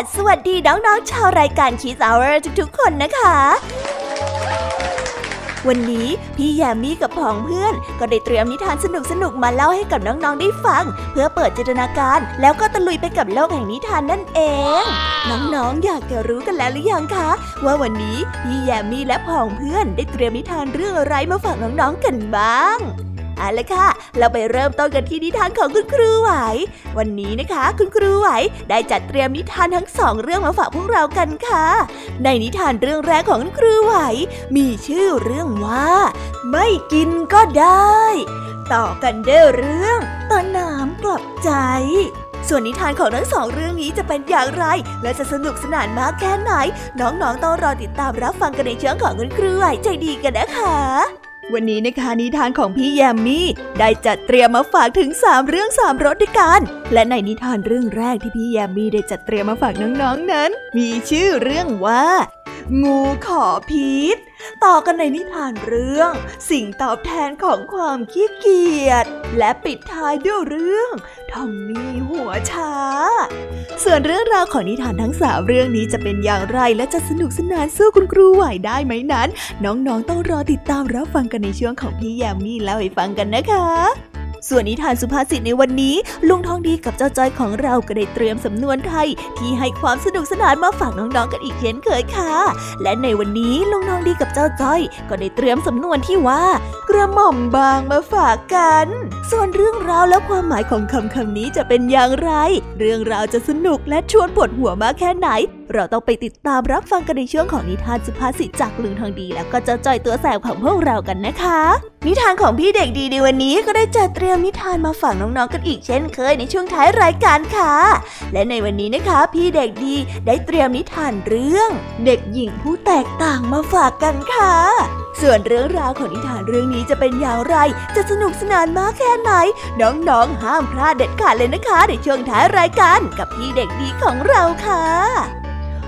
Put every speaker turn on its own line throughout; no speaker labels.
สวีดัสวัสดีน้องๆชาวรายการคีส h ว u r ทุกๆคนนะคะ วันนี้พี่แยมมี่กับผองเพื่อน ก็ได้เตรียมนิทานสนุกๆมาเล่าให้กับน้องๆได้ฟัง เพื่อเปิดจินตนาการ แล้วก็ตะลุยไปกับโลกแห่งนิทานนั่นเอง น้องๆอยากจะรู้กันแล้วหรือยังคะ ว่าวันนี้พี่แยมมี่และผองเพื่อนได้เตรียมนิทานเรื่องอะไรมาฝากน้องๆกันบ้าง เอาละค่ะ เราไปเริ่มต้นกันที่นิทานของคุณครูไหว วันนี้นะคะ คุณครูไหวได้จัดเตรียมนิทานทั้งสองเรื่องมาฝากพวกเรากันค่ะ ในนิทานเรื่องแรกของคุณครูไหว มีชื่อเรื่องว่า ไม่กินก็ได้ ต่อกันเด้อเรื่องตอนน้ำกลับใจส่วนนิทานของทั้งสองเรื่องนี้จะเป็นอย่างไร และจะสนุกสนานมากแค่ไหน น้องๆต้องรอติดตามรับฟังกันในช่องของคุณครูไหวใจดีกันนะคะ วันนี้นะคะนิทานของพี่แยมมี่ได้จัดเตรียมมาฝากถึง 3 เรื่อง3รสด้วยกัน และในนิทานเรื่องแรกที่พี่แยมมี่ได้จัดเตรียมมาฝากน้องๆนนั้น มีชื่อเรื่องว่า งูขอพีษต่อกันในนิทานเรื่อง สิ่งตอบแทนของความขี้เกียจ และปิดท้ายด้วยเรื่องทอมมี่หัวช้า ส่วนเรื่องราวของนิทานทั้งสามเรื่องนี้จะเป็นอย่างไรและจะสนุกสนานสู้คุณครูไหวได้ไหมนั้น น้องๆต้องรอติดตามรับฟังกันในช่วงของพี่แยมมี่เล่าให้ฟังกันนะคะ ส่วนนิทานสุภาษิตในวันนี้ ลุงทองดีกับเจ้าจ้อยของเราก็ได้เตรียมสำนวนไทย ที่ให้ความสนุกสนานมาฝากน้องๆกันอีกเช่นเคยค่ะ และในวันนี้ลุงทองดีกับเจ้าจ้อย ก็ได้เตรียมสำนวนที่ว่า กระหม่อมบางมาฝากกัน ส่วนเรื่องราวและความหมายของคำคำนี้จะเป็นอย่างไร เรื่องราวจะสนุกและชวนปวดหัวมากแค่ไหน เราต้องไปติดตามรับฟังกันในช่วงของนิทานสุภาษิตจากลุงทองดี แล้วก็เจ้าจ้อยตัวแสบของพวกเรากันนะคะ นิทานของพี่เด็กดีในวันนี้ก็ได้จัดเตรียมนิทานมาฝากน้องๆกันอีกเช่นเคยในช่วงท้ายรายการค่ะ และในวันนี้นะคะ พี่เด็กดีได้เตรียมนิทานเรื่อง เด็กหญิงผู้แตกต่างมาฝากกันค่ะ ส่วนเรื่องราวของนิทานเรื่องนี้จะเป็นอย่างไร จะสนุกสนานมากแค่ไหน น้องๆห้ามพลาดเด็ดขาดเลยนะคะในช่วงท้ายรายการกับพี่เด็กดีของเราค่ะ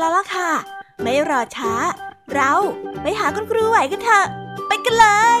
แล้วล่ะค่ะ ไม่รอช้า เราไปหาคุณครูไหวกันเถอะ ไปกันเลย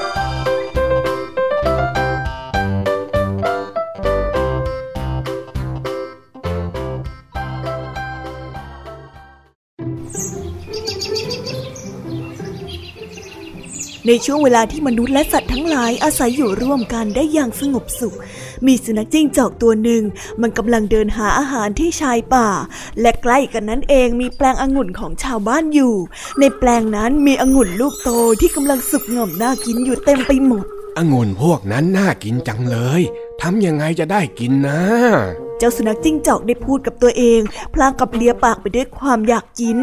ในช่วงเวลาที่มนุษย์และสัตว์ทั้งหลายอาศัยอยู่ร่วมกันได้อย่างสงบสุข มีสุนัขจิ้งจอกตัวหนึ่ง มันกำลังเดินหาอาหารที่ชายป่า และใกล้กันนั้นเองมีแปลงองุ่นของชาวบ้านอยู่ ในแปลงนั้นมีองุ่นลูกโตที่กำลังสุกง่อมน่ากินอยู่เต็มไปหมด
องุ่นพวกนั้นน่ากินจังเลย ทำยังไงจะได้กินนะ
เจ้าสุนัขจิ้งจอกได้พูดกับตัวเอง พลางกับเลียปากไปด้วยความอยากกิน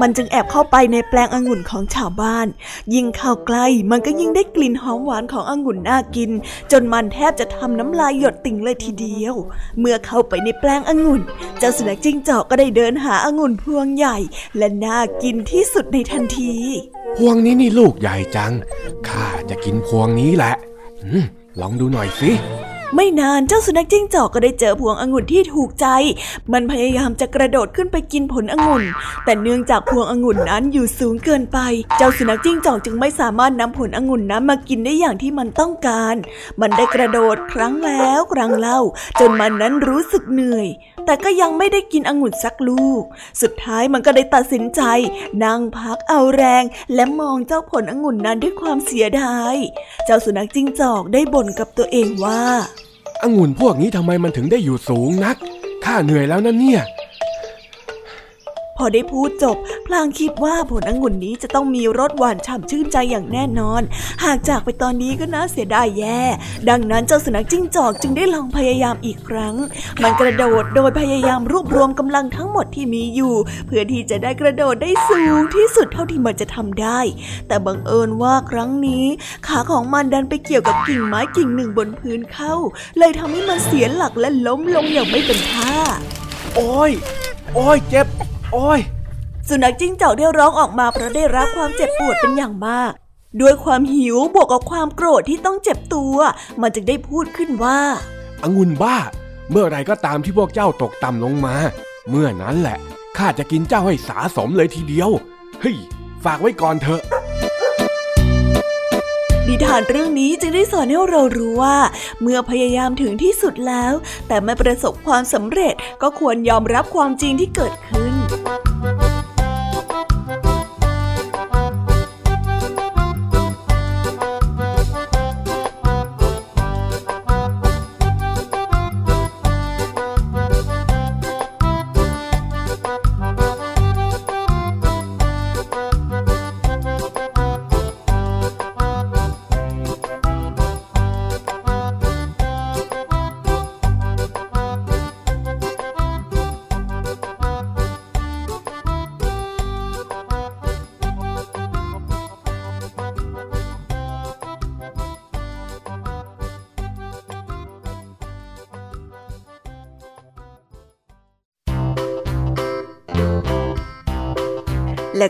มันจึงแอบเข้าไปในแปลงองุ่นของชาวบ้าน ยิ่งเข้าใกล้ มันก็ยิ่งได้กลิ่นหอมหวานขององุ่นน่ากิน จนมันแทบจะทำน้ำลายหยดติ่งเลยทีเดียว เมื่อเข้าไปในแปลงองุ่น เจ้าสุนัขจิ้งจอกก็ได้เดินหาองุ่นพวงใหญ่ และน่ากินที่สุดในทันที
พวงนี้นี่ลูกใหญ่จัง ข้าจะกินพวงนี้แหละลองดูหน่อยสิ
ไม่นานเจ้าสุนัขจิ้งจอกก็ได้เจอพวงองุ่นที่ถูกใจ มันพยายามจะกระโดดขึ้นไปกินผลองุ่น แต่เนื่องจากพวงองุ่นนั้นอยู่สูงเกินไป เจ้าสุนัขจิ้งจอกจึงไม่สามารถนำผลองุ่นนั้นมากินได้อย่างที่มันต้องการ มันได้กระโดดครั้งแล้วครั้งเล่า จนมันนั้นรู้สึกเหนื่อย แต่ก็ยังไม่ได้กินองุ่นสักลูก สุดท้ายมันก็ได้ตัดสินใจ นั่งพักเอาแรง และมองเจ้าผลองุ่นนั้นด้วยความเสียดาย เจ้าสุนัขจิ้งจอกได้บ่นกับตัวเองว่า
องุ่นพวกนี้ทำไมมันถึงได้อยู่สูงนัก ข้าเหนื่อยแล้วนะเนี่ย
พอได้พูดจบ พลางคิดว่าผลองุ่นนี้จะต้องมีรสหวานฉ่ำชื่นใจอย่างแน่นอน หากจากไปตอนนี้ก็น่าเสียดายแย่ ดังนั้นเจ้าสุนัขจิ้งจอกจึงได้ลองพยายามอีกครั้ง มันกระโดดโดยพยายามรวบรวมกำลังทั้งหมดที่มีอยู่ เพื่อที่จะได้กระโดดได้สูงที่สุดเท่าที่มันจะทำได้ แต่บังเอิญว่าครั้งนี้ ขาของมันดันไปเกี่ยวกับกิ่งไม้กิ่งหนึ่งบนพื้นเข้า เลยทำให้มันเสียหลักและล้มลงอย่างไม่เป็นท่า
โอ้ย โอ้ยเจ็บ โอ้ย
สุนัขจิ้งจอกได้ร้องออกมาเพราะได้รับความเจ็บปวดเป็นอย่างมาก ด้วยความหิวบวกกับความโกรธที่ต้องเจ็บตัว มันจึงได้พูดขึ้นว่า
องุ่นบ้า เมื่อไรก็ตามที่พวกเจ้าตกต่ำลงมา เมื่อนั้นแหละข้าจะกินเจ้าให้สาสมเลยทีเดียว เฮ้ย ฝากไว้ก่อนเถอะ
นิทานเรื่องนี้จึงได้สอนให้เรารู้ว่า เมื่อพยายามถึงที่สุดแล้ว แต่ไม่ประสบความสำเร็จก็ควรยอมรับความจริงที่เกิดขึ้น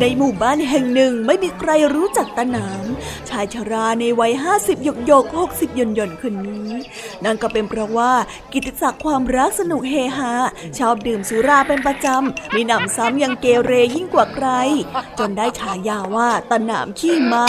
ในหมู่บ้านแห่งหนึ่งไม่มีใครรู้จักตาหนามชายชราในวัยห้าสิบหยกหยกหกสิบหย่อนหย่อนคนนี้ นั่นก็เป็นเพราะว่ากิตติศักดิ์ความรักสนุกเฮฮาชอบดื่มสุราเป็นประจำ มีหนำซ้ำยังเกเรยิ่งกว่าใคร จนได้ฉายาว่าตาหนามขี้เมา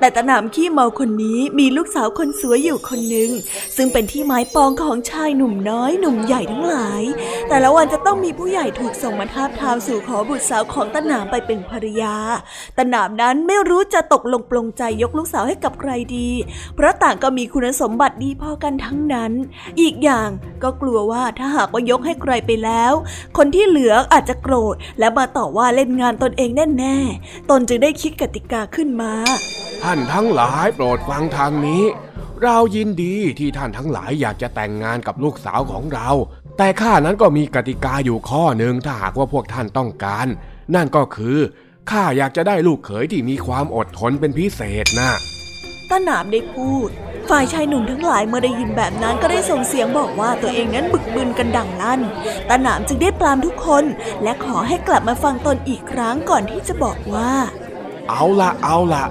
แต่ตะหนามขี้เมาคนนี้มีลูกสาวคนสวยอยู่คนหนึ่งซึ่งเป็นที่หมายปองของชายหนุ่มน้อยหนุ่มใหญ่ทั้งหลาย แต่ละวันจะต้องมีผู้ใหญ่ถูกส่งมาทาบทามสู่ขอบุตรสาวของตะหนามไปเป็นภรรยาตะหนามนั้นไม่รู้จะตกลงปลงใจยกลูกสาวให้กับใครดี เพราะต่างก็มีคุณสมบัติดีพอกันทั้งนั้น อีกอย่างก็กลัวว่าถ้าหากว่ายกให้ใครไปแล้ว คนที่เหลืออาจจะโกรธและมาต่อว่าเล่นงานตนเองแน่ๆ ตนจึงได้คิดกติกาขึ้นมา
ท่านทั้งหลายโปรดฟังทางนี้ เรายินดีที่ท่านทั้งหลายอยากจะแต่งงานกับลูกสาวของเรา แต่ข้านั้นก็มีกติกาอยู่ข้อหนึ่งถ้าหากว่าพวกท่านต้องการ นั่นก็คือข้าอยากจะได้ลูกเขยที่มีความอดทนเป็นพิเศษนะ
ต้นหนามได้พูด ฝ่ายชายหนุ่มทั้งหลายเมื่อได้ยินแบบนั้นก็ได้ส่งเสียงบอกว่าตัวเองนั้นบึกบึนกันดังลั่นต้นหนามจึงได้ปรามทุกคน และขอให้กลับมาฟังตนอีกครั้งก่อนที่จะบอกว่า
เอาละเอาละ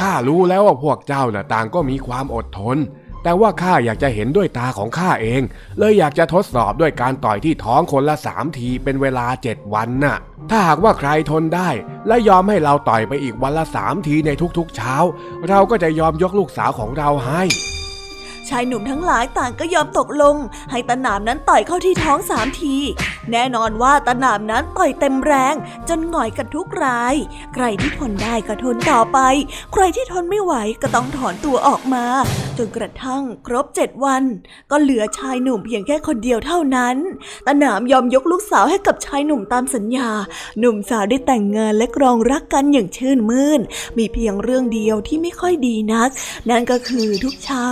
ข้ารู้แล้วว่าพวกเจ้าน่ะต่างก็มีความอดทน แต่ว่าข้าอยากจะเห็นด้วยตาของข้าเอง เลยอยากจะทดสอบด้วยการต่อยที่ท้องคนละสามทีเป็นเวลาเจ็ดวันน่ะ ถ้าหากว่าใครทนได้ และยอมให้เราต่อยไปอีกวันละสามทีในทุกๆเช้า เราก็จะยอมยกลูกสาวของเราให้
ชายหนุ่มทั้งหลายต่างก็ยอมตกลง ให้ตะหนามนั้นต่อยเข้าที่ท้องสามที แน่นอนว่าตะหนามนั้นต่อยเต็มแรง จนหงอยกันทุกราย ใครที่ทนได้ก็ทนต่อไป ใครที่ทนไม่ไหวก็ต้องถอนตัวออกมา จนกระทั่งครบเจ็ดวัน ก็เหลือชายหนุ่มเพียงแค่คนเดียวเท่านั้น ตะหนามยอมยกลูกสาวให้กับชายหนุ่มตามสัญญา หนุ่มสาวได้แต่งงานและกรองรักกันอย่างชื่นมื่น มีเพียงเรื่องเดียวที่ไม่ค่อยดีนัก นั่นก็คือทุกเช้า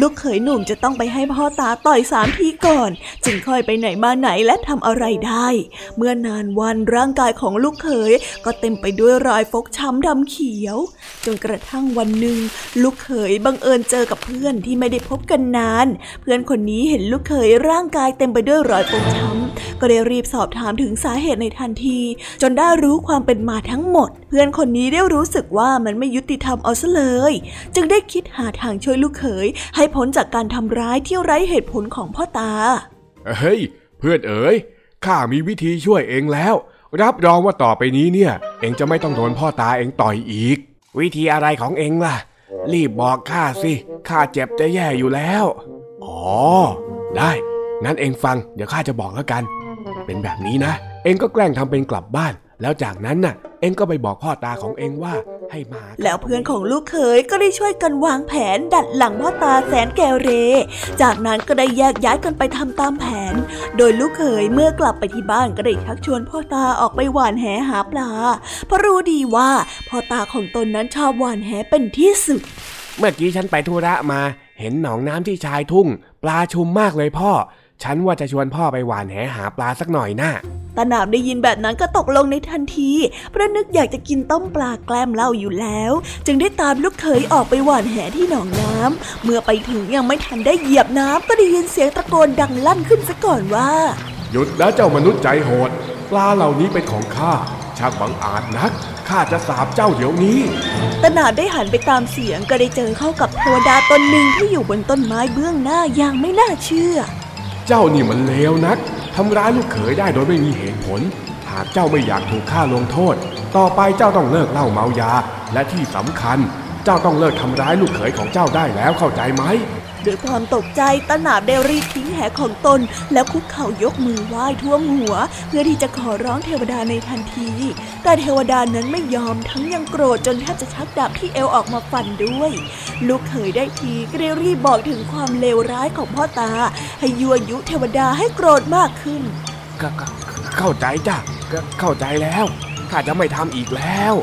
ลูกเขยหนุ่มจะต้องไปให้พ่อตาต่อยสามทีก่อน จึงค่อยไปไหนมาไหนและทำอะไรได้ เมื่อนานวันร่างกายของลูกเขยก็เต็มไปด้วยรอยฟกช้ำดำเขียว จนกระทั่งวันหนึ่ง ลูกเขยบังเอิญเจอกับเพื่อนที่ไม่ได้พบกันนาน เพื่อนคนนี้เห็นลูกเขยร่างกายเต็มไปด้วยรอยฟกช้ำก็ได้รีบสอบถามถึงสาเหตุในทันที จนได้รู้ความเป็นมาทั้งหมด เพื่อนคนนี้ได้รู้สึกว่ามันไม่ยุติธรรมเอาซะเลย จึงได้คิดหาทางช่วยลูกเขยให้พ้นจากการทำร้ายที่ไร้เหตุผลของพ่อตา
เฮ้ย เพื่อนเอ๋ยข้ามีวิธีช่วยเองแล้ว รับรองว่าต่อไปนี้เนี่ย เองจะไม่ต้องโดนพ่อตาเองต่อยอีก วิธีอะไรของเองล่ะ รีบบอกข้าสิข้าเจ็บจะแย่อยู่แล้ว อ๋อ ได้ งั้นเองฟัง เดี๋ยวข้าจะบอกแล้วกัน เป็นแบบนี้นะ เองก็แกล้งทำเป็นกลับบ้าน แล้วจากนั้นน่ะ เองก็ไปบอกพ่อตาของเองว่าให้มา
แล้วเพื่อนของลูกเขยก็ได้ช่วยกันวางแผนดัดหลังพ่อตาแสนแกเร จากนั้นก็ได้แยกย้ายกันไปทำตามแผน โดยลูกเขยเมื่อกลับไปที่บ้านก็ได้ชักชวนพ่อตาออกไปหว่านแหหาปลา เพราะรู้ดีว่าพ่อตาของตนนั้นชอบหว่านแหเป็นที่สุด
เมื่อกี้ฉันไปธุระมา เห็นหนองน้ำที่ชายทุ่ง ปลาชุมมากเลยพ่อ ฉันว่าจะชวนพ่อไปหวานแหหาปลาสักหน่อยนะ่ะ
ตาหนามได้ยินแบบนั้นก็ตกลงในทันที เพราะนึกอยากจะกินต้มปลาแกล้มเหล้าอยู่แล้ว จึงได้ตามลูกเขยออกไปหวานแหที่หนองน้ำเมื่อไปถึงยังไม่ทันได้เหยียบน้ำก็ได้ยินเสียงตะโกนดังลั่นขึ้นซะก่อนว่า
หยุดนะเจ้ามนุษย์ใจโหด ปลาเหล่านี้เป็นของข้าช่างบังอาจนักข้าจะสาบเจ้าเดี๋ยวนี้
ตนาดได้หันไปตามเสียงก็ได้เจอเข้ากับเทวดาตนหนึ่งที่อยู่บนต้นไม้เบื้องหน้าอย่างไม่น่าเชื่อ
เจ้านี่มันเลวนักทำร้ายลูกเขยได้โดยไม่มีเหตุผล หากเจ้าไม่อยากถูกฆ่าลงโทษ ต่อไปเจ้าต้องเลิกเหล้าเมายา และที่สำคัญ เจ้าต้องเลิกทำร้ายลูกเขยของเจ้าได้แล้วเข้าใจไหม
ด้วยความตกใจตนาบได้รีบทิ้งแหของตน แล้วคุกเข่ายกมือไหว้ท่วมหัว เพื่อที่จะขอร้องเทวดาในทันที แต่เทวดานั้นไม่ยอมทั้งยังโกรธจนแทบจะชักดาบที่เอวออกมาฟันด้วย ลูกเขยได้ทีก็ได้รีบบอกถึงความเลวร้ายของพ่อตา ให้ยั่วยุเทวดาให้โกรธมากขึ้น
เข้าใจจ้ะเข้าใจแล้วข้าจะไม่ทำอีกแล้ว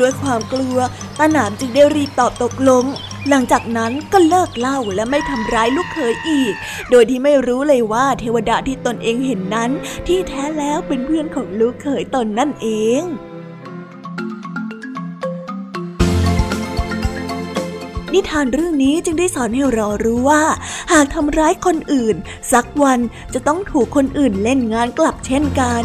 ด้วยความกลัวตาหนามจึงได้รีบตอบตกลง หลังจากนั้นก็เลิกเล่าและไม่ทำร้ายลูกเขยอีก โดยที่ไม่รู้เลยว่าเทวดาที่ตนเองเห็นนั้น ที่แท้แล้วเป็นเพื่อนของลูกเขยตนนั่นเองนิทานเรื่องนี้จึงได้สอนให้เรารู้ว่า หากทำร้ายคนอื่น สักวันจะต้องถูกคนอื่นเล่นงานกลับเช่นกัน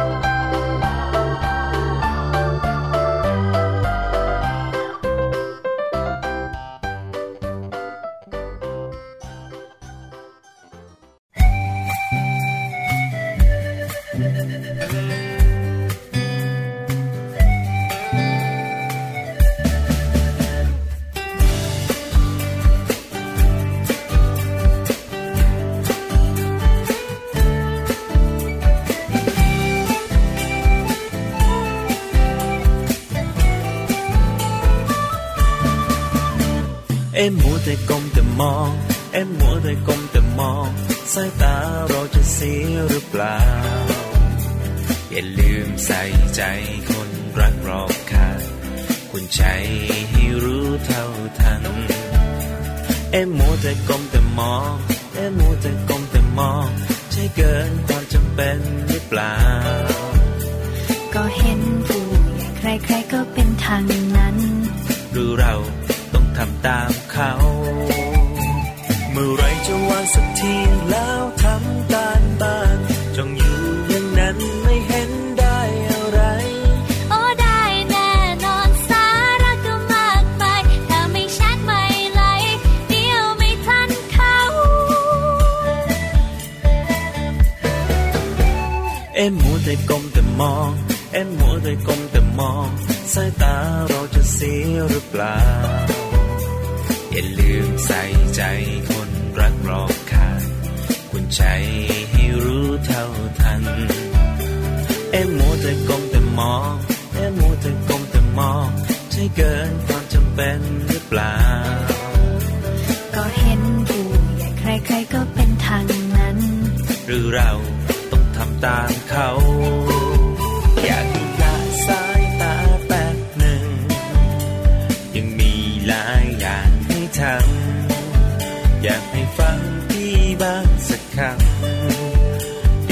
มแต่มอง เอ็มมัวแต่ก้มแต่มอง สายตาเราจะเสียหรือเปล่า อย่าลืมใส่ใจคนรักรอบค่างคุณใจให้รู้เท่าทัน เอ็มมัวแต่ก้มแต่มอง เอ็มมัวแต่ก้มแต่มอง ใช่เกินความจำเป็นหรือเปล่า
ก็เห็นผู้ใหญ่ใครๆก็เป็นทางนั้น
หรือเราต้องทำตามเขา เมื่อไรจะวางสักทีแล้วทำการบ้านจงอยู่อย่างนั้นไม่เห็นได้อะไร
โอ้ได้แน่นอนสาระก็มากมายถ้าไม่ชัดไม่ไหลเดียวไม่ทันเขา
เอ็มมัวแต่ก้มแต่มอง เอ็มมัวแต่ก้มแต่มอง สายตาเราจะเสียหรือเปล่าอย่าลืมใส่ใจคน รักรอบค่างคุณใจให้รู้เท่าทัน เอ็มมัวแต่ก้มแต่มอง เอ็มมัวแต่ก้มแต่มอง ใช่เกินความจำเป็นหรือเปล่า
ก็เห็นผู้ใหญ่ใครๆก็เป็นทางนั้น
หรือเราต้องทำตามเขา อยากให้ละสายตาแป๊บหนึ่ง ยังมีหลายอย่างให้ทำ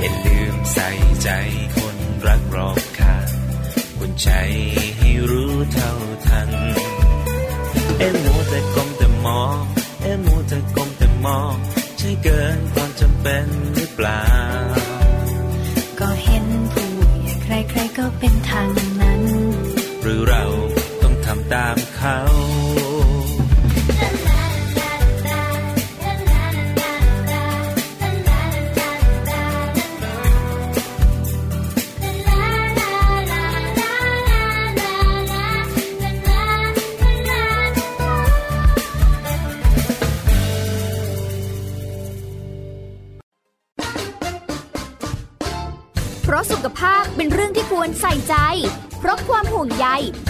อย่าลืมใส่ใจคนรักรอบค่างคุณใจให้รู้เท่าทัน เอ็มมัวแต่ก้มแต่มองเอ็มมัวแต่ก้มแต่มองใช่เกินความจำเป็นหรือเปล่า
ก็เห็นผู้ใหญ่ใครๆก็เป็นทางนั้น
หรือเราต้องทำตามเขา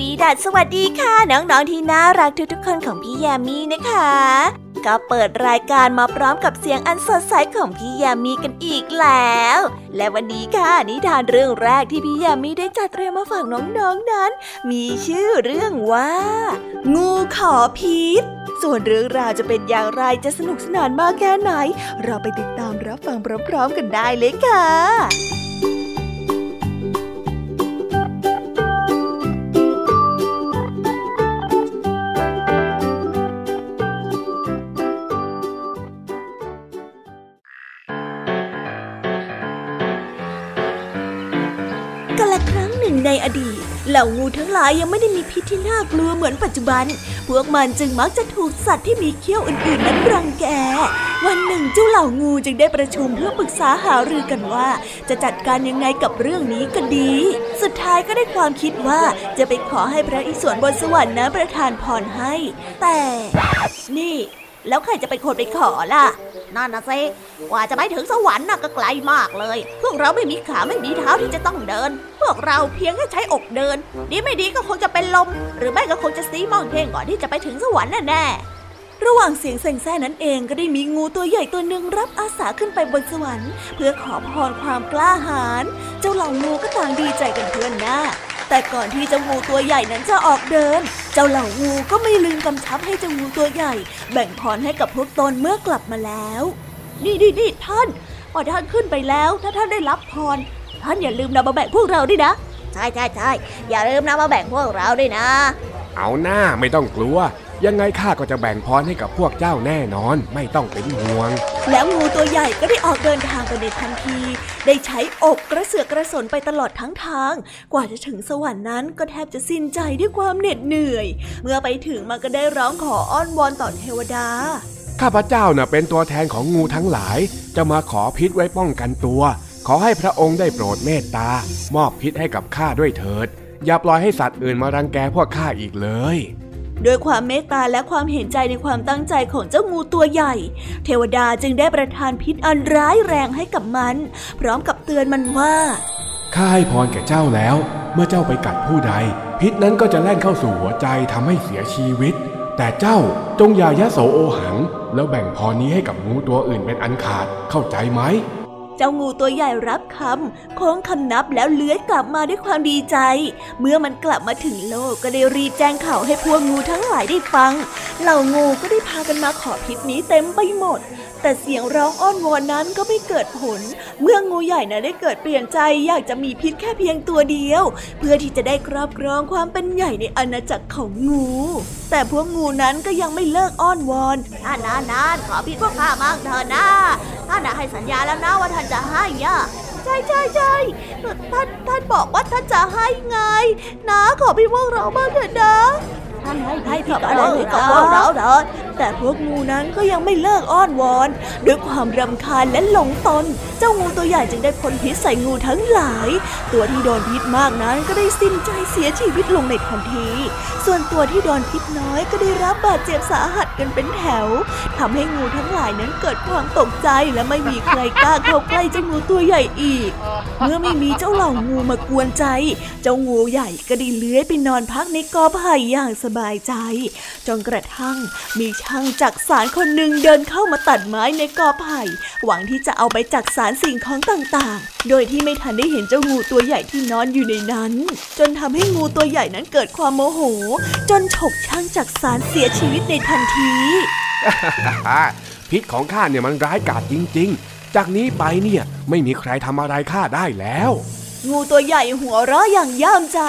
วีดัสสวัสดีค่ะ น้องๆที่น่ารักทุกๆคนของพี่ยามีนะคะ ก็เปิดรายการมาพร้อมกับเสียงอันสดใสของพี่ยามีกันอีกแล้ว และวันนี้ค่ะนิทานเรื่องแรกที่พี่ยามีได้จัดเตรียมมาฝากน้องๆนนั้น มีชื่อเรื่องว่า งูขอพิษส่วนเรื่องราวจะเป็นอย่างไรจะสนุกสนานมากแค่ไหน เราไปติดตามรับฟังพร้อมๆกันได้เลยค่ะ เหล่างูทั้งหลายยังไม่ได้มีพิษที่น่ากลัวเหมือนปัจจุบัน พวกมันจึงมักจะถูกสัตว์ที่มีเขี้ยวอื่นๆนั้นรังแก วันหนึ่งเจ้าเหล่างูจึงได้ประชุมเพื่อปรึกษาหารือกันว่า จะจัดการยังไงกับเรื่องนี้กันดี สุดท้ายก็ได้ความคิดว่าจะไปขอให้พระอิศวรบนสวรรค์นั้นประทานพรให้ แต่ นี่ แล้วใครจะเป็นคนไปขอล่ะ
นั่นนะเซกว่าจะไปถึงสวรรค์น่ะก็ไกลมากเลย พวกเราไม่มีขาไม่มีเท้าที่จะต้องเดิน พวกเราเพียงแค่ใช้อกเดิน ดีไม่ดีก็คงจะเป็นลม หรือไม่ก็คงจะซีมองเท่งก่อนที่จะไปถึงสวรรค์แน่
ระหว่างเสียงแซงแซ่นั้นเองก็ได้มีงูตัวใหญ่ตัวหนึ่งรับอาสาขึ้นไปบนสวรรค์ เพื่อขอพรความกล้าหาญ เจ้าเหล่างูก็ต่างดีใจกันเพื่อนหน้า แต่ก่อนที่เจ้างูตัวใหญ่นั้นจะออกเดิน เจ้าเหล่างูก็ไม่ลืมกำชับให้เจ้างูตัวใหญ่ แบ่งพรให้กับพวกตนเมื่อกลับมาแล้ว นี่นี่นี่ท่านพอท่านขึ้นไปแล้ว ถ้าท่านได้รับพร ท่านอย่าลืมนำมาแบ่งพวกเราด้วยนะ
ใช่ใช่ใช่อย่าลืมนำมาแบ่งพวกเราด้วยนะ
เอาหน้าไม่ต้องกลัว ยังไงข้าก็จะแบ่งพรให้กับพวกเจ้าแน่นอนไม่ต้องเป็นห่วง
แล้วงูตัวใหญ่ก็ได้ออกเดินทางไปในทันที ได้ใช้อกกระเสือกกระสนไปตลอดทั้งทาง กว่าจะถึงสวรรค์นั้นก็แทบจะสิ้นใจด้วยความเหน็ดเหนื่อย เมื่อไปถึงมันก็ได้ร้องขออ้อนวอนต่อเทวดา
ข้าพเจ้าน่ะเป็นตัวแทนของงูทั้งหลาย จะมาขอพิษไว้ป้องกันตัว ขอให้พระองค์ได้โปรดเมตตามอบพิษให้กับข้าด้วยเถิด อย่าปล่อยให้สัตว์อื่นมารังแกพวกข้าอีกเลย
ด้วยความเมตตาและความเห็นใจในความตั้งใจของเจ้างูตัวใหญ่ เทวดาจึงได้ประทานพิษอันร้ายแรงให้กับมัน พร้อมกับเตือนมันว่า
ข้าให้พรแก่เจ้าแล้ว เมื่อเจ้าไปกัดผู้ใด พิษนั้นก็จะแล่นเข้าสู่หัวใจทำให้เสียชีวิต แต่เจ้าจงอย่ายะโสโอหัง แล้วแบ่งพรนี้ให้กับงูตัวอื่นเป็นอันขาดเข้าใจไหม
เจ้างูตัวใหญ่รับคำโค้งคำนับแล้วเลื้อยกลับมาด้วยความดีใจ เมื่อมันกลับมาถึงโลกก็ได้รีบแจ้งข่าวให้พวกงูทั้งหลายได้ฟัง เหล่างูก็ได้พากันมาขอพิษนี้เต็มไปหมด แต่เสียงร้องอ้อนวอนนั้นก็ไม่เกิดผล เมื่องูใหญ่นะได้เกิดเปลี่ยนใจอยากจะมีพิษแค่เพียงตัวเดียว เพื่อที่จะได้ครอบครองความเป็นใหญ่ในอาณาจักรของงู แต่พวกงูนั้นก็ยังไม่เลิกอ้อนวอน
ท่านนานานขอพิษพวกข้ามากเถอะนะท่านให้สัญญาแล้วนะว่าท่านจะให้ย่ะ
ใช่ใช่ใช่ท่านท่านบอกว่าท่านจะให้ไง นะขอพี่พวกเราบ้างเถอะนะ
ท่านให้ให้พี่กับเรากับพวกเราเถิด
แต่พวกงูนั้นก็ยังไม่เลิกอ้อนวอน ด้วยความรำคาญและหลงตน เจ้างูตัวใหญ่จึงได้พ่นพิษใส่งูทั้งหลาย ตัวที่โดนพิษมากนั้นก็ได้สิ้นใจเสียชีวิตลงในทันที ส่วนตัวที่โดนพิษน้อยก็ได้รับบาดเจ็บสาหัสกันเป็นแถวทำให้งูทั้งหลายนั้นเกิดความตกใจและไม่มีใครกล้าเข้าใกล้เจ้างูตัวใหญ่อีก เมื่อไม่มีเจ้าเหล่างูมากวนใจ เจ้างูใหญ่ก็ได้เลื้อยไปนอนพักในกอไผ่อย่างสบายใจ จนกระทั่งมีช่างจักสารคนหนึ่งเดินเข้ามาตัดไม้ในกอไผ่ หวังที่จะเอาไปจักสารสิ่งของต่างๆ โดยที่ไม่ทันได้เห็นเจ้างูตัวใหญ่ที่นอนอยู่ในนั้น จนทำให้งูตัวใหญ่นั้นเกิดความโมโห จนฉกช่างจักสารเสียชีวิตในทันที
พิษของข้าเนี่ยมันร้ายกาจจริง ๆ จากนี้ไปเนี่ยไม่มีใครทำอะไรข้าได้แล้ว
งูตัวใหญ่หัวเราะอย่างย่ามใจ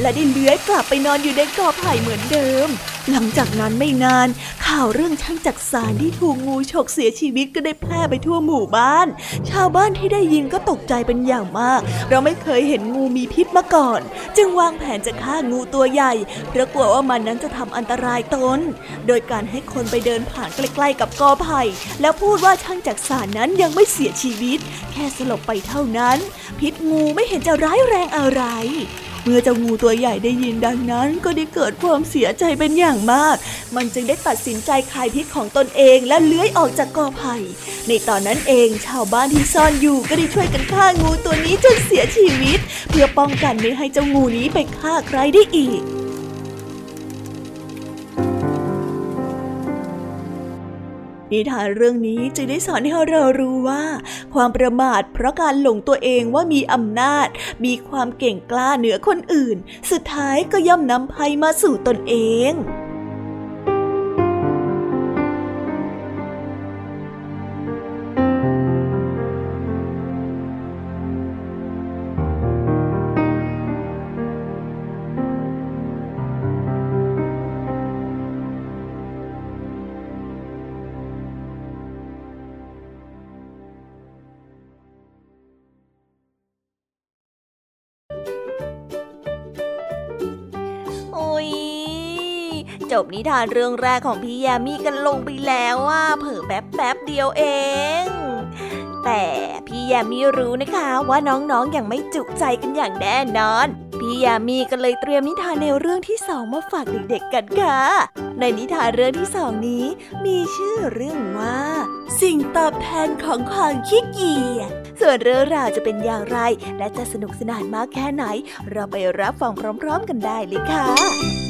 และได้เลื้อยกลับไปนอนอยู่ในกอไผ่เหมือนเดิม หลังจากนั้นไม่นาน ข่าวเรื่องช่างจักสารที่ถูกงูฉกเสียชีวิตก็ได้แพร่ไปทั่วหมู่บ้าน ชาวบ้านที่ได้ยินก็ตกใจเป็นอย่างมาก เราไม่เคยเห็นงูมีพิษมาก่อน จึงวางแผนจะฆ่างูตัวใหญ่เพราะกลัวว่ามันนั้นจะทำอันตรายตน โดยการให้คนไปเดินผ่านใกล้ๆกับกอไผ่ แล้วพูดว่าช่างจักสารนั้นยังไม่เสียชีวิต แค่สลบไปเท่านั้น พิษงูไม่เห็นจะร้ายแรงอะไร เมื่อเจ้างูตัวใหญ่ได้ยินดังนั้น ก็ได้เกิดความเสียใจเป็นอย่างมาก มันจึงได้ตัดสินใจคลายพิษของตนเองและเลื้อยออกจากกอไผ่ ในตอนนั้นเองชาวบ้านที่ซ่อนอยู่ก็ได้ช่วยกันฆ่างูตัวนี้จนเสียชีวิต เพื่อป้องกันไม่ให้เจ้างูนี้ไปฆ่าใครได้อีก นิทานเรื่องนี้จึงได้สอนให้เรารู้ว่า ความประมาทเพราะการหลงตัวเองว่ามีอำนาจ มีความเก่งกล้าเหนือคนอื่น สุดท้ายก็ย่อมนำภัยมาสู่ตนเอง จบนิทานเรื่องแรกของพี่ยามีกันลงไปแล้วว่าเผิ่แป๊บแป๊บเดียวเอง แต่พี่ยามีรู้นะคะว่าน้องๆออย่างไม่จุใจกันอย่างแน่นอน พี่ยามีก็เลยเตรียมนิทานในเรื่องที่สองมาฝากเด็กๆกันค่ะ ในนิทานเรื่องที่สองนี้ มีชื่อเรื่องว่า สิ่งตอบแทนของความขี้เกียจส่วนเรื่องราวจะเป็นอย่างไร และจะสนุกสนานมากแค่ไหน เราไปรับฟังพร้อม ๆ กันได้เลยค่ะ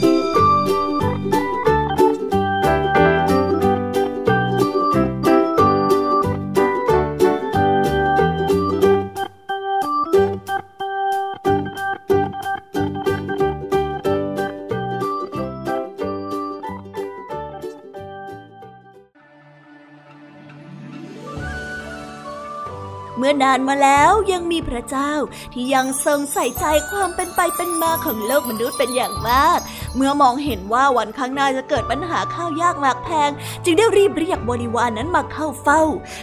นานมาแล้วยังมีพระเจ้า ที่ยังทรงใส่ใจความเป็นไปเป็นมาของโลกมนุษย์เป็นอย่างมาก เมื่อมองเห็นว่าวันข้างหน้าจะเกิดปัญหาข้าวยากหมากแพง จึงได้รีบเรียกบริวารนนั้นมาเข้าเฝ้า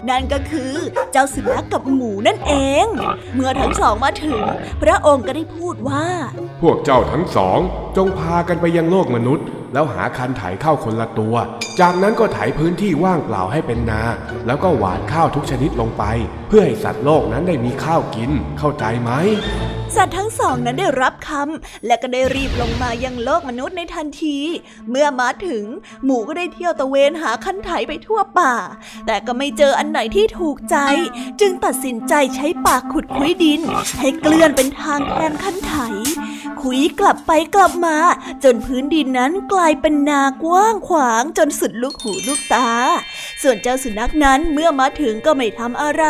นั่นก็คือเจ้าสุนัขกับหมูนั่นเอง เมื่อทั้งสองมาถึง พระองค์ก็ได้พูดว่า
พวกเจ้าทั้งสองจงพากันไปยังโลกมนุษย์ แล้วหาคันไถเข้าคนละตัว จากนั้นก็ไถพื้นที่ว่างเปล่าให้เป็นนา แล้วก็หว่านข้าวทุกชนิดลงไปเพื่อให้สัตว์โลกนั้นได้มีข้าวกินเข้าใจไหม
สัตว์ทั้งสองนั้นได้รับคำและก็ได้รีบลงมายังโลกมนุษย์ในทันที เมื่อมาถึง หมูก็ได้เที่ยวตะเวนหาคันไถไปทั่วป่า แต่ก็ไม่เจออันไหนที่ถูกใจ จึงตัดสินใจใช้ปากขุดคุยดิน ให้เกลื่อนเป็นทางแทนคันไถ คุยกลับไปกลับมา จนพื้นดินนั้นกลายเป็นนากว้างขวางจนสุดลูกหูลูกตา ส่วนเจ้าสุนัขนั้นเมื่อมาถึงก็ไม่ทำอะไร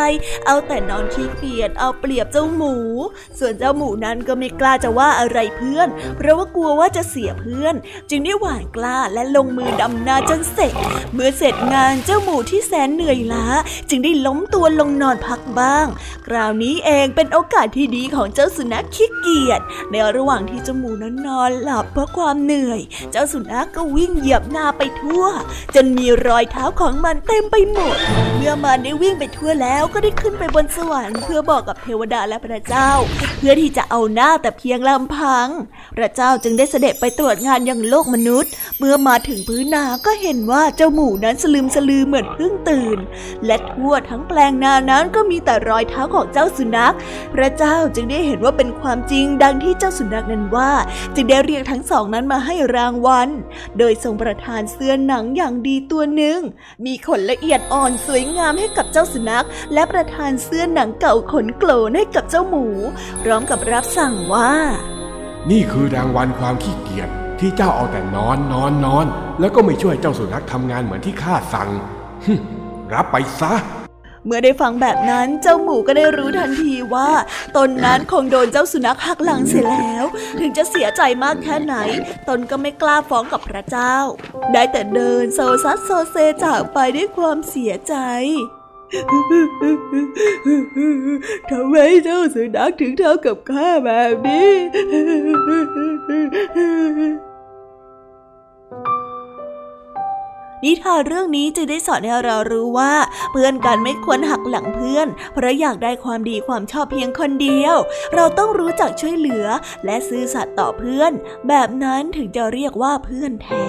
เอาแต่นอนขี้เกียจเอาเปรียบเจ้าหมู ส่วนเจ้าหมูนั้นก็ไม่กล้าจะว่าอะไรเพื่อน เพราะว่ากลัวว่าจะเสียเพื่อน จึงได้หวานกล้าและลงมือดำนาจนเสร็จ เมื่อเสร็จงานเจ้าหมูที่แสนเหนื่อยล้า จึงได้ล้มตัวลงนอนพักบ้าง คราวนี้เองเป็นโอกาสที่ดีของเจ้าสุนัขขี้เกียจในระหว่างที่เจ้าหมูนั้นนอนหลับเพราะความเหนื่อย เจ้าสุนัขก็วิ่งเหยียบหน้าไปทั่ว จนมีรอยเท้าของมันเต็มไปหมด เมื่อมันได้วิ่งไปทั่วแล้วก็ได้ขึ้นไปบนสวรรค์เพื่อบอกกับเทวดาและพระเจ้า เพื่อที่ที่จะเอาหน้าแต่เพียงลำพัง พระเจ้าจึงได้เสด็จไปตรวจงานยังโลกมนุษย์ เมื่อมาถึงพื้นนาก็เห็นว่าเจ้าหมูนั้นสลืมสลือเหมือนเพิ่งตื่น และทั่วทั้งแปลงนานั้นก็มีแต่รอยเท้าของเจ้าสุนัข พระเจ้าจึงได้เห็นว่าเป็นความจริงดังที่เจ้าสุนัขนั้นว่า จึงได้เรียกทั้งสองนั้นมาให้รางวัล โดยทรงประทานเสื้อหนังอย่างดีตัวหนึ่ง มีขนละเอียดอ่อนสวยงามให้กับเจ้าสุนัข และประทานเสื้อหนังเก่าขนโกลนให้กับเจ้าหมูพร้อมกับรับสั่งว่า
นี่คือรางวัลความขี้เกียจที่เจ้าเอาแต่นอนนอนนอน แล้วก็ไม่ช่วยเจ้าสุนัขทำงานเหมือนที่ข้าสั่งรับไปซะ
เมื่อได้ฟังแบบนั้นเจ้าหมูก็ได้รู้ทันทีว่า ตนนั้นคงโดนเจ้าสุนัขหักหลังเสียแล้ว ถึงจะเสียใจมากแค่ไหน ตนก็ไม่กล้าฟ้องกับพระเจ้า ได้แต่เดินโซซัสโซเซจากไปด้วยความเสียใจ ทำไมเจ้าสุนัขถึงเท่ากับข้าแบบนี้ นิทานเรื่องนี้จึงได้สอนให้เรารู้ว่า เพื่อนกันไม่ควรหักหลังเพื่อน เพราะอยากได้ความดีความชอบเพียงคนเดียว เราต้องรู้จักช่วยเหลือ และซื่อสัตย์ต่อเพื่อน แบบนั้นถึงจะเรียกว่าเพื่อนแท้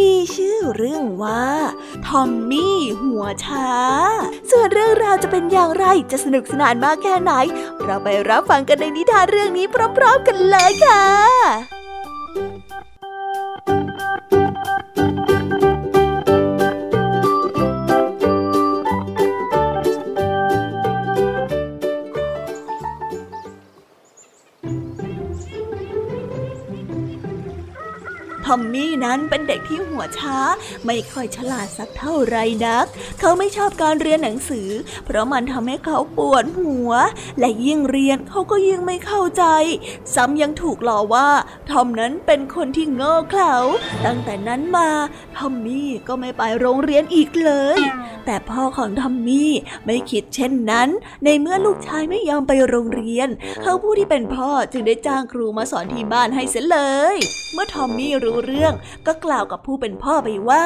มีชื่อเรื่องว่าทอมมี่หัวช้า ส่วนเรื่องราวจะเป็นอย่างไรจะสนุกสนานมากแค่ไหน เราไปรับฟังกันในนิทานเรื่องนี้พร้อมๆกันเลยค่ะ อมมี่นั้นเป็นเด็กที่หัวช้า ไม่ค่อยฉลาดสักเท่าไรนัก เขาไม่ชอบการเรียนหนังสือ เพราะมันทำให้เขาปวดหัว และยิ่งเรียนเขาก็ยิ่งไม่เข้าใจ ซ้ำยังถูกหลอว่าทอมนั้นเป็นคนที่โง่เขลาตั้งแต่นั้นมาทอมมี่ก็ไม่ไปโรงเรียนอีกเลย แต่พ่อของทอมมี่ไม่คิดเช่นนั้น ในเมื่อลูกชายไม่ยอมไปโรงเรียน เขาผู้ที่เป็นพ่อจึงได้จ้างครูมาสอนที่บ้านให้เสียเลย เมื่อทอมมี่รู้เรื่อง ก็กล่าวกับผู้เป็นพ่อไปว่า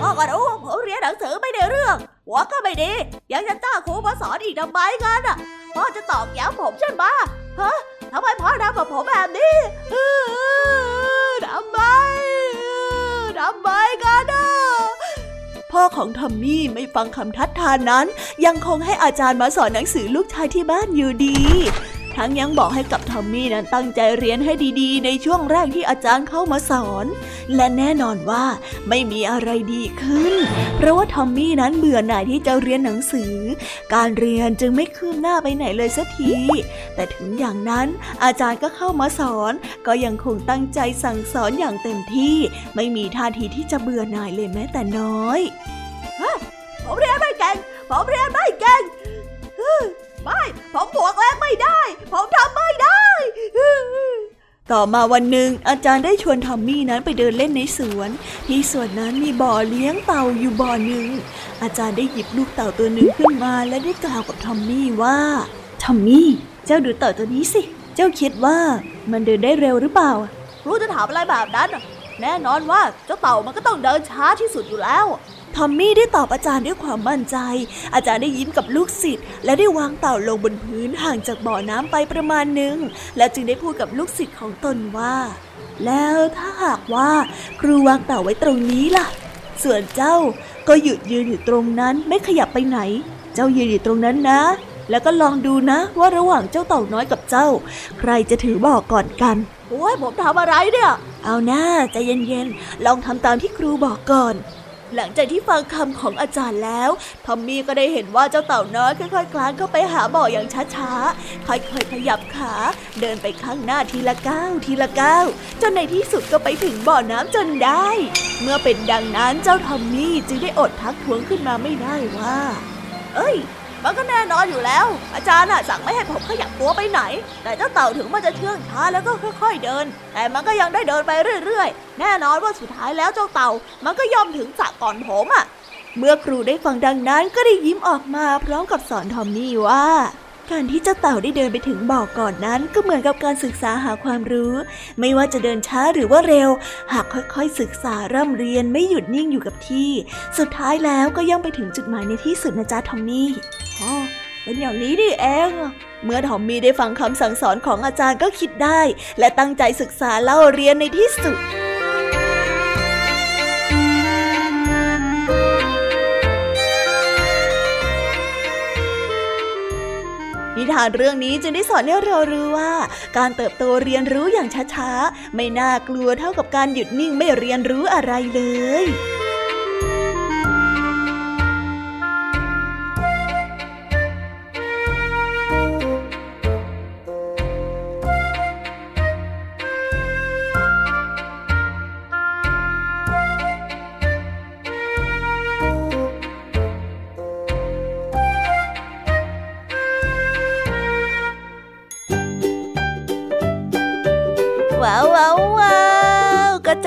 พ่อก็รู้ผมเรียนหนังสือไม่ได้เรื่องหัวก็ไม่ดียังจะจ้างครูมาสอนอีกทำไมกันอะพ่อจะตอกย้ำผมใช่ไหมฮะทำไมพ่อทำกับผมแบบนี้ทำไมทำไมกันอะพ่อของทอมมี่ไม่ฟังคำทัดทานนั้น ยังคงให้อาจารย์มาสอนหนังสือลูกชายที่บ้านอยู่ดี ทั้งยังบอกให้กับทอมมี่นั้นตั้งใจเรียนให้ดีๆ ในช่วงแรกที่อาจารย์เข้ามาสอน และแน่นอนว่าไม่มีอะไรดีขึ้น เพราะว่าทอมมี่นั้นเบื่อหน่ายที่จะเรียนหนังสือ การเรียนจึงไม่คืบหน้าไปไหนเลยสักที แต่ถึงอย่างนั้นอาจารย์ก็เข้ามาสอน ก็ยังคงตั้งใจสั่งสอนอย่างเต็มที่ ไม่มีท่าทีที่จะเบื่อหน่ายเลยแม้แต่น้อยผมเรียนไม่เก่งผมเรียนไม่เก่ง ไม่ผมบวกแรงไม่ได้ ผมทำไม่ได้ ต่อมาวันหนึ่งอาจารย์ได้ชวนทอมมี่นั้นไปเดินเล่นในสวน ที่สวนนั้นมีบ่อเลี้ยงเต่าอยู่บ่อหนึ่ง อาจารย์ได้หยิบลูกเต่าตัวหนึ่งขึ้นมาและได้กล่าวกับทอมมี่ว่าทอมมี่เจ้าดูเต่าตัวนี้สิ เจ้าคิดว่ามันเดินได้เร็วหรือเปล่า
รู้จะถามอะไรแบบนั้น แน่นอนว่าเจ้าเต่ามันก็ต้องเดินช้าที่สุดอยู่แล้ว
ทอมมี่ได้ตอบอาจารย์ด้วยความมั่นใจ อาจารย์ได้ยิ้มกับลูกศิษย์และได้วางเต่าลงบนพื้นห่างจากบ่อน้ำไปประมาณหนึ่งและจึงได้พูดกับลูกศิษย์ของตนว่า แล้วถ้าหากว่า ครูวางเต่าไว้ตรงนี้ล่ะ ส่วนเจ้าก็หยุดยืนอยู่ตรงนั้นไม่ขยับไปไหน เจ้ายืนอยู่ตรงนั้นนะ แล้วก็ลองดูนะ ว่าระหว่างเจ้าเต่าน้อยกับเจ้า ใครจะถือบ่อก่อนกัน
โอ้ยผมทำอะไรเนี่ย
เอาหน้าใจเย็นๆ ลองทำตามที่ครูบอกก่อน หลังจากที่ฟังคำของอาจารย์แล้วทอมมี่ก็ได้เห็นว่าเจ้าเต่าน้อยค่อยๆคลานเข้าไปหาบ่ออย่างช้าๆ ค่อยๆขยับขา เดินไปข้างหน้าทีละก้าวทีละก้าวจนในที่สุดก็ไปถึงบ่อน้ำจนได้ เมื่อเป็นดังนั้นเจ้าทอมมี่จึงได้อดทักท้วงขึ้นมาไม่ได้ว่า
เอ้ย มันก็แน่นอนอยู่แล้ว อาจารย์สั่งไม่ให้ผมขยับตัวไปไหน แต่เจ้าเต่าถึงมันจะเชื่องช้าแล้วก็ค่อย ๆเดิน แต่มันก็ยังได้เดินไปเรื่อยๆ แน่นอนว่าสุดท้ายแล้วเจ้าเต่า มันก็ยอมถึงสระก่อนผมอะ
เมื่อครูได้ฟังดังนั้นก็ได้ยิ้มออกมาพร้อมกับสอนทอมมี่ว่าการที่เจ้าเต่าได้เดินไปถึงบ่อก่อนนั้น ก็เหมือนกับการศึกษาหาความรู้ ไม่ว่าจะเดินช้าหรือว่าเร็ว หากค่อยๆศึกษาร่ำเรียนไม่หยุดนิ่งอยู่กับที่ สุดท้ายแล้วก็ย่อมไปถึงจุดหมายในที่สุดนะจ๊ะทอมมี่
อ๋อเป็นอย่างนี้นี่เอง
เมื่อทอมมี่ได้ฟังคำสั่งสอนของอาจารย์ก็คิดได้ และตั้งใจศึกษาเล่าเรียนในที่สุดนิทานเรื่องนี้จึงได้สอนให้เรารู้ว่า การเติบโตเรียนรู้อย่างช้าๆ ไม่น่ากลัวเท่ากับการหยุดนิ่งไม่เรียนรู้อะไรเลย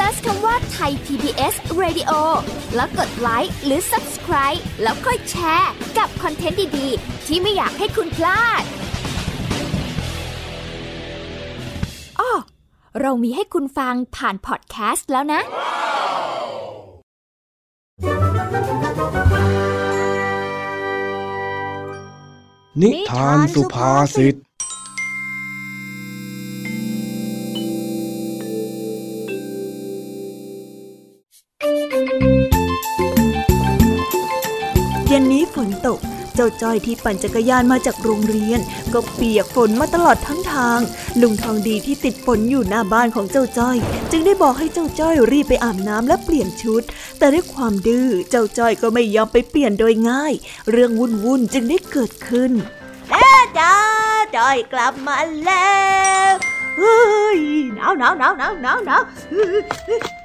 เซิร์ชคำว่าไทย PBS Radio แล้วกดไลค์หรือ Subscribe แล้วค่อยแชร์ กับคอนเทนต์ดี ๆ ที่ไม่อยากให้คุณพลาดอ้อเรามีให้คุณฟังผ่านพอดแคสต์แล้วนะ
นิทานสุภาษิต
จ้าจ้อยที่ปั่นจักรยานมาจากโรงเรียน ก็เปียกฝนมาตลอดทั้งทาง ลุงทองดีที่ติดฝนอยู่หน้าบ้านของเจ้าจ้อย จึงได้บอกให้เจ้าจ้อยรีบไปอาบน้ำและเปลี่ยนชุด แต่ด้วยความดื้อเจ้าจ้อยก็ไม่ยอมไปเปลี่ยนโดยง่าย เรื่องวุ่นวุ่นจึงได้เกิดขึ้นแม่จ้าจ้อยกลับมาแล้วเฮ้ยหนาวหนาวหนาวหนาวหนาวหนาว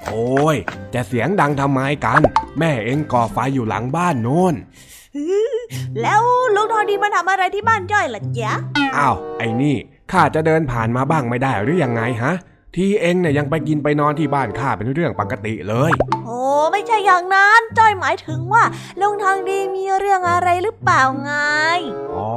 โอ้ยจะเสียงดังทำไมกัน แม่เองก่อไฟอยู่หลังบ้านโน่น
แล้วลุงทองดีมาทำอะไรที่บ้านจ้อยล่ะจ๊ะ
อ้าวไอ้นี่ข้าจะเดินผ่านมาบ้างไม่ได้หรือยังไงฮะ ที่เองเนี่ยยังไปกินไปนอนที่บ้านข้าเป็นเรื่องปกติเลย
โอ้ไม่ใช่อย่างนั้นจ้อยหมายถึงว่าลุงทองดีมีเรื่องอะไรหรือเปล่าไง
อ๋อ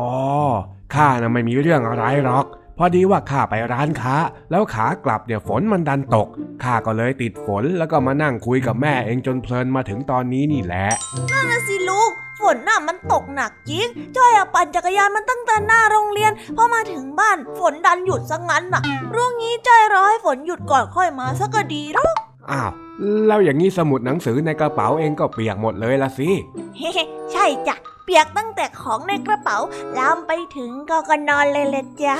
ข้าน่ะไม่มีเรื่องอะไรหรอกพอดีว่าข้าไปร้านค้า แล้วขากลับเนี่ยฝนมันดันตกข้าก็เลยติดฝนแล้วก็มานั่งคุยกับแม่เองจนเพลินมาถึงตอนนี้นี่แหละ
นั่นนะสิลูก ฝนน่ะมันตกหนักจริงจ้อยอะปั่นจักรยานมันตั้งแต่หน้าโรงเรียนพอมาถึงบ้านฝนดันหยุดซะงั้นน่ะเรื่องนี้จ้อยรอให้ฝนหยุดก่อนค่อยมาซะก็ดีหรอก
อ้าวแล้วอย่างนี้สมุดหนังสือในกระเป๋าเองก็เปียกหมดเลยละสิ
เฮ้ใช่จ้ะเปียกตั้งแต่ของในกระเป๋าลามไปถึงก็ก็นอนเลยเลยจ้ะ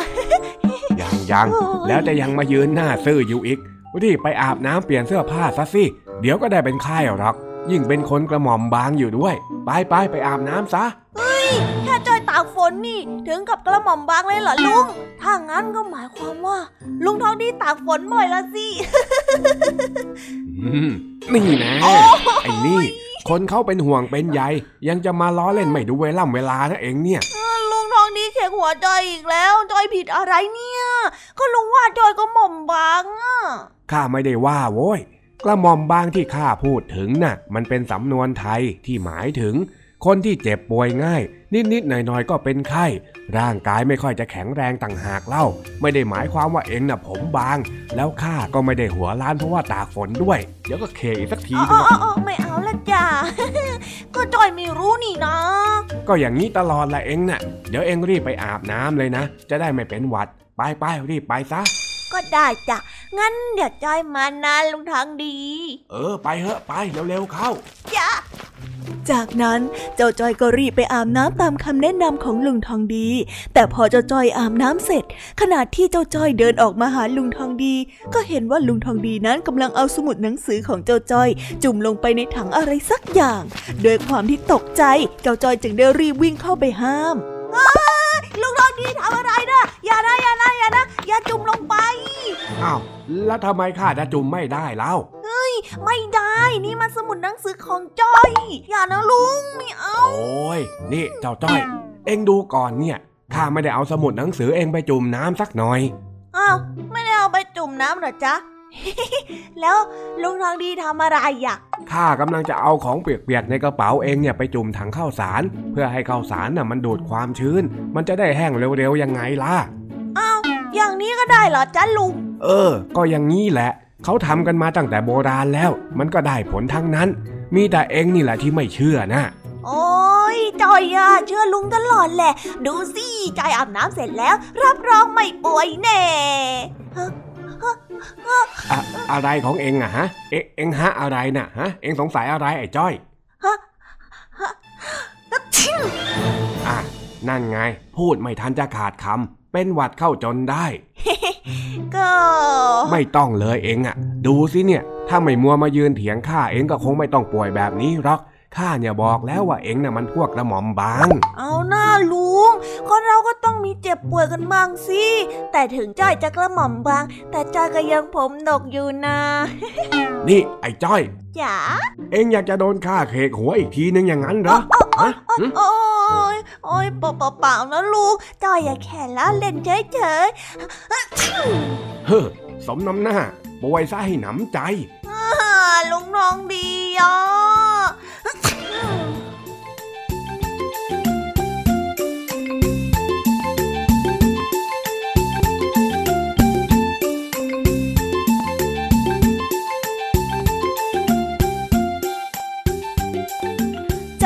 ยังยัง
โอ้ย
แล้วจะยังมายืนหน้าซื่ออยู่อีกรีบไปอาบน้ำเปลี่ยนเสื้อผ้าซะสิเดี๋ยวก็ได้เป็นไข้หรอก ยิ่งเป็นคนกระหม่อมบางอยู่ด้วย ไปไปไปอาบน้ำซะ
แค่จ้อยตากฝนนี่ ถึงกับกระหม่อมบางเลยเหรอลุง ถ้างั้นก็หมายความว่า ลุงทองดีตากฝนบ่อยละสิ
อืมนี่นะไอ้นี่ คนเขาเป็นห่วงเป็นใยยังจะมาล้อเล่นไม่ดูเวล่ำเวลานะเองเนี่ย
ลุงทองดีเขียงหัวจอยอีกแล้วจอยผิดอะไรเนี่ย ก็ลุงว่าจอยก็หม่อมบางอะ
ข้าไม่ได้ว่าโว้ย กระหม่อมบางที่ข้าพูดถึงน่ะ มันเป็นสำนวนไทยที่หมายถึง คนที่เจ็บป่วยง่าย นิดๆหน่อยๆก็เป็นไข้ ร่างกายไม่ค่อยจะแข็งแรงต่างหากเล่า ไม่ได้หมายความว่าเองน่ะผมบาง แล้วข้าก็ไม่ได้หัวล้านเพราะว่าตากฝนด้วย เดี๋ยวก็เคอีกสักที
อ๋
นึง
ออ๋อไม่เอาละจ้ะก็จอยไม่รู้นี่นะ
ก็อย่างนี้ตลอดละเองน่ะ เดี๋ยวเองรีบไปอาบน้ำเลยนะ จะได้ไม่เป็นหวัด ไปไปรีบไปซะ
ก็ได้จ้ะ งั้นเดี๋ยวจอยมานะลุงทองดี
เออ ไปเถอะไปเร็วๆเข้า
จ้ะจากนั้นเจ้าจอยก็รีบไปอาบน้ำตามคำแนะนำของลุงทองดี แต่พอเจ้าจอยอาบน้ำเสร็จ ขณะที่เจ้าจอยเดินออกมาหาลุงทองดี ก็เห็นว่าลุงทองดีนั้นกำลังเอาสมุดหนังสือของเจ้าจอย จุ่มลงไปในถังอะไรสักอย่างโดยความที่ตกใจ เจ้าจอยจึงได้รีบวิ่งเข้าไปห้ามลุงทองดีทำอะไร นะอย่านะอย่านะอย่านะอย่าจุ่มลงไป
อ้าว แล้วทำไมข้าจะจุ่มไม่ได้เล่า
ไม่ได้นี่มันสมุดหนังสือของจ้อย อย่านะลุงไม่เอา
โอ้ย นี่เจ้าจ้อย เอ็งดูก่อนเนี่ยข้าไม่ได้เอาสมุดหนังสือเอ็งไปจุ่มน้ำสักหน่อย
อ้าว ไม่ได้เอาไปจุ่มน้ำเหรอจ๊ะ แล้วลุงทองดีทำอะไรอะ
ข้ากำลังจะเอาของเปียกๆในกระเป๋าเองเนี่ยไปจุ่มถังข้าวสาร เพื่อให้ข้าวสารน่ะมันดูดความชื้น มันจะได้แห้งเร็วๆยังไงล่ะ
อ้าวอย่างนี้ก็ได้เหรอจ๊ะลุง
เออ ก็อย่างนี้แหละ เขาทำกันมาตั้งแต่โบราณแล้ว มันก็ได้ผลทั้งนั้น มีแต่เองนี่แหละที่ไม่เชื่อนะ
โอ้ยจอยอะเชื่อลุงตลอดแหละ ดูสิจอยอาบน้ำเสร็จแล้ว รับรองไม่ป่วยแน่
อะอะไรของเองอะฮะ เอเองฮะอะไรน่ะฮะ เองสงสัยอะไรไอ้จ้อยอะนั่นไง พูดไม่ทันจะขาดคำ เป็นหวัดเข้าจนได้
ก็
ไม่ต้องเลยเองอะดูสิเนี่ย ถ้าไม่มัวมายืนเถียงข้าเองก็คงไม่ต้องป่วยแบบนี้หรอก ข้าเนี่ยบอกแล้วว่าเองน่ะมันพวกกระหม่อมบาง
เอาหน้าลุงคนเราก็ต้องมีเจ็บป่วยกันบ้างสิ แต่ถึงจอยจะกระหม่อมบาง แต่จอยก็ยังผมดกอยู่นะ
นี่ไอ้จ้อย
จ๋า
เองอยากจะโดนข้าเคกหัวอีกทีนึงอย่างนั้นเหรอฮะหึ
โอ้ยโอ้ยเปล่าเปล่าเปล่านะลุงจอยอย่าแค่ล้าเล่นเฉยเฉย
เฮ้อสมน้ำหน้าป่วยซะให้หนำใจ
ๆอ่าลุงน้องดีอะ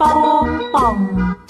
蹦蹦。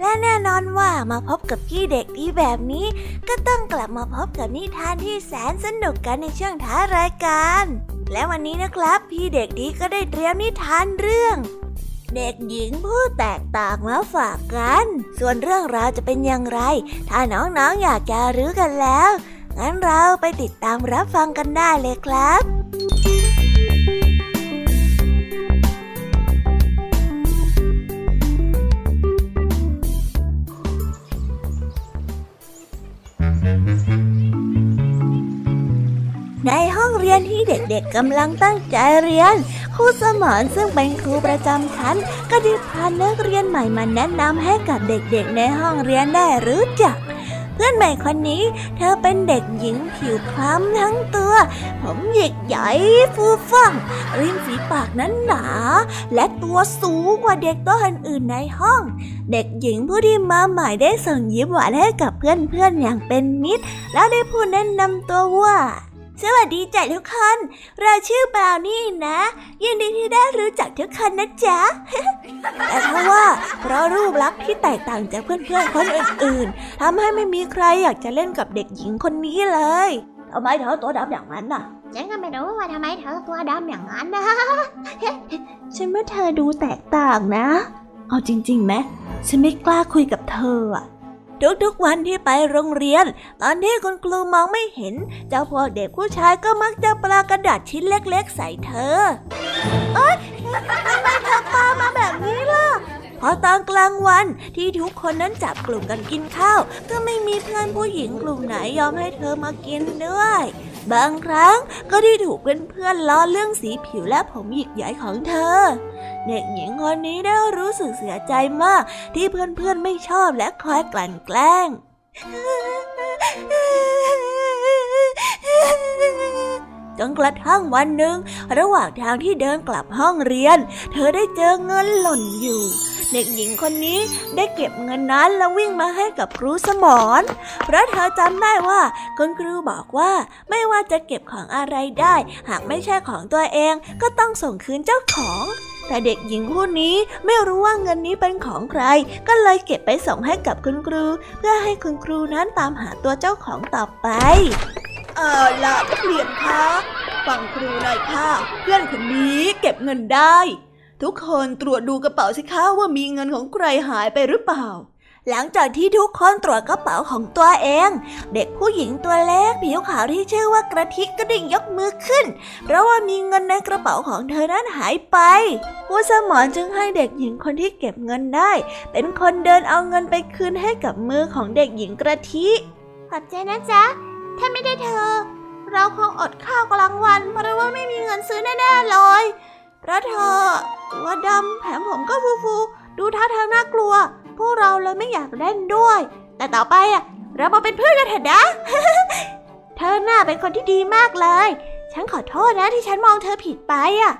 และแน่นอนว่ามาพบกับพี่เด็กดีแบบนี้ ก็ต้องกลับมาพบกับนิทานที่แสนสนุกกันในช่วงท้ายรายการ และวันนี้นะครับ พี่เด็กดีก็ได้เตรียมนิทานเรื่อง เด็กหญิงผู้แตกต่างมาฝากกัน ส่วนเรื่องราวจะเป็นอย่างไร ถ้าน้องๆออยากจะรู้กันแล้ว งั้นเราไปติดตามรับฟังกันได้เลยครับ
ในห้องเรียนที่เด็กๆกำลังตั้งใจเรียน ครูสมรซึ่งเป็นครูประจำชั้น ก็ได้พานักเรียนใหม่มาแนะนำให้กับเด็กๆในห้องเรียนได้รู้จักเพื่อนใหม่คนนี้ เธอเป็นเด็กหญิงผิวคล้ำทั้งตัว ผมหยิกใหญ่ฟูฟ่องริมฝีปากนั้นหนา และตัวสูงกว่าเด็กตัวอื่นในห้อง เด็กหญิงผู้ที่มาใหม่ได้ส่งยิ้มหวานให้กับเพื่อนๆอย่างเป็นมิตร แล้วได้พูดแนะนำตัวว่า สวัสดีจ้ะทุกคน เราชื่อบราวนี่นะ ยินดีที่ได้รู้จักทุกคนนะจ๊ะ แต่ถ้าว่า เพราะรูปลักษณ์ที่แตกต่างจากเพื่อนๆคนอื่นๆทำให้ไม่มีใครอยากจะเล่นกับเด็กหญิงคนนี้เลยทำไมเธอตัวดำอย่างนั้นน่ะ
ฉันก็ไม่รู้ว่าทำไมเธอตัวดำอย่างนั้นนะ
ฉันว่าเธอดูแตกต่างนะ เอาจริงๆไหมฉันไม่กล้าคุยกับเธออะ ทุกๆวันที่ไปโรงเรียน ตอนที่คุณครูมองไม่เห็น เจ้าพวกเด็กผู้ชายก็มักจะปลากระดาษชิ้นเล็กๆ ใส่เธอ เอ้ยทำไมเธอปามาแบบนี้ล่ะพอตอนกลางวันที่ทุกคนนั้นจับกลุ่มกันกินข้าว ก็ไม่มีเพื่อนผู้หญิงกลุ่มไหนยอมให้เธอมากินด้วย บางครั้งก็ได้ถูกเพื่อนๆล้อเรื่องสีผิวและผมหยิกใหญ่ของเธอ เด็กหญิงคนนี้ได้รู้สึกเสียใจมาก ที่เพื่อนๆไม่ชอบและคอยกลั่นแกล้งจนกระทั่งวันหนึ่ง ระหว่างทางที่เดินกลับห้องเรียน เธอได้เจอเงินหล่นอยู่ เด็กหญิงคนนี้ได้เก็บเงินนั้นแล้ววิ่งมาให้กับครูสมรเพราะเธอจำได้ว่าคุณครูบอกว่าไม่ว่าจะเก็บของอะไรได้ หากไม่ใช่ของตัวเองก็ต้องส่งคืนเจ้าของแต่เด็กหญิงผู้นี้ไม่รู้ว่าเงินนี้เป็นของใคร ก็เลยเก็บไปส่งให้กับคุณครู เพื่อให้คุณครูนั้นตามหาตัวเจ้าของต่อไป
เอาล่ะนักเรียนคะฟังครูหน่อยค่ะ เพื่อนคนนี้เก็บเงินได้ ทุกคนตรวจดูกระเป๋าสิคะว่ามีเงินของใครหายไปหรือเปล่า
หลังจากที่ทุกคนตรวจกระเป๋าของตัวเอง เด็กผู้หญิงตัวเล็กผิวขาวที่ชื่อว่ากระทิกก็ได้ยกมือขึ้น เพราะว่ามีเงินในกระเป๋าของเธอนั้นหายไปผู้สมรจึงให้เด็กหญิงคนที่เก็บเงินได้ เป็นคนเดินเอาเงินไปคืนให้กับมือของเด็กหญิงกระทิ
ขอบใจนะจ๊ะถ้าไม่ได้เธอ เราคงอดข้าวกลางวันเพราะว่าไม่มีเงินซื้อแน่ๆเลย เพระเธอตัวดำแถมผมก็ฟูๆดูท่าทางน่ากลัว พวกเราเลยไม่อยากเล่นด้วย แต่ต่อไปอะ เรามาเป็นเพื่อนกันเถอะนะ เธอน่าเป็นคนที่ดีมากเลย ฉันขอโทษนะที่ฉันมองเธอผิดไปอะ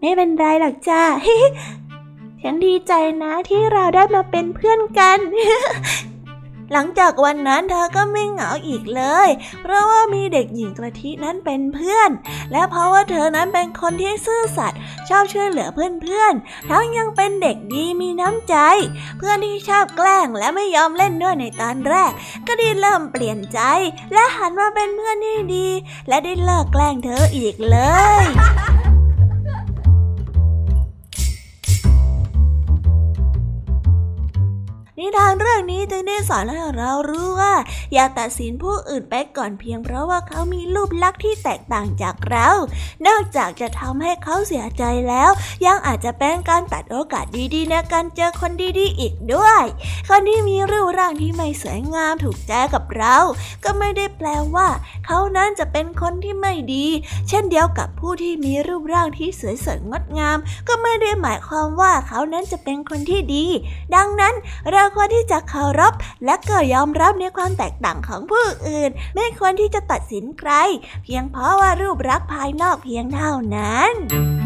ไม่เป็นไรหรอกจ้าฉันดีใจนะที่เราได้มาเป็นเพื่อนกัน หลังจากวันนั้นเธอก็ไม่เหงาอีกเลย เพราะว่ามีเด็กหญิงกระทินั้นเป็นเพื่อน และเพราะว่าเธอนั้นเป็นคนที่ซื่อสัตย์ชอบช่วยเหลือเพื่อนๆ ทั้งยังเป็นเด็กดีมีน้ำใจ เพื่อนที่ชอบแกล้งและไม่ยอมเล่นด้วยในตอนแรก ก็ได้เริ่มเปลี่ยนใจ และหันมาเป็นเพื่อนที่ดี และได้เลิกแกล้งเธออีกเลย นิทานเรื่องนี้จึงได้สอนให้เรารู้ว่า อย่าตัดสินผู้อื่นไปก่อนเพียงเพราะว่าเขามีรูปลักษณ์ที่แตกต่างจากเรา นอกจากจะทำให้เขาเสียใจแล้ว ยังอาจจะเป็นการตัดโอกาสดีๆในการเจอคนดีๆ อีกด้วย คนที่มีรูปร่างที่ไม่สวยงามถูกใจกับเรา ก็ไม่ได้แปลว่า เขานั้นจะเป็นคนที่ไม่ดี เช่นเดียวกับผู้ที่มีรูปร่างที่สวยสดงดงาม ก็ไม่ได้หมายความว่าเขานั้นจะเป็นคนที่ดี ดังนั้นเราควรที่จะเคารพและก็ยอมรับในความแตกต่างของผู้อื่น ไม่ควรที่จะตัดสินใคร เพียงเพราะว่ารูปลักษณ์ภายนอกเพียงเท่านั้น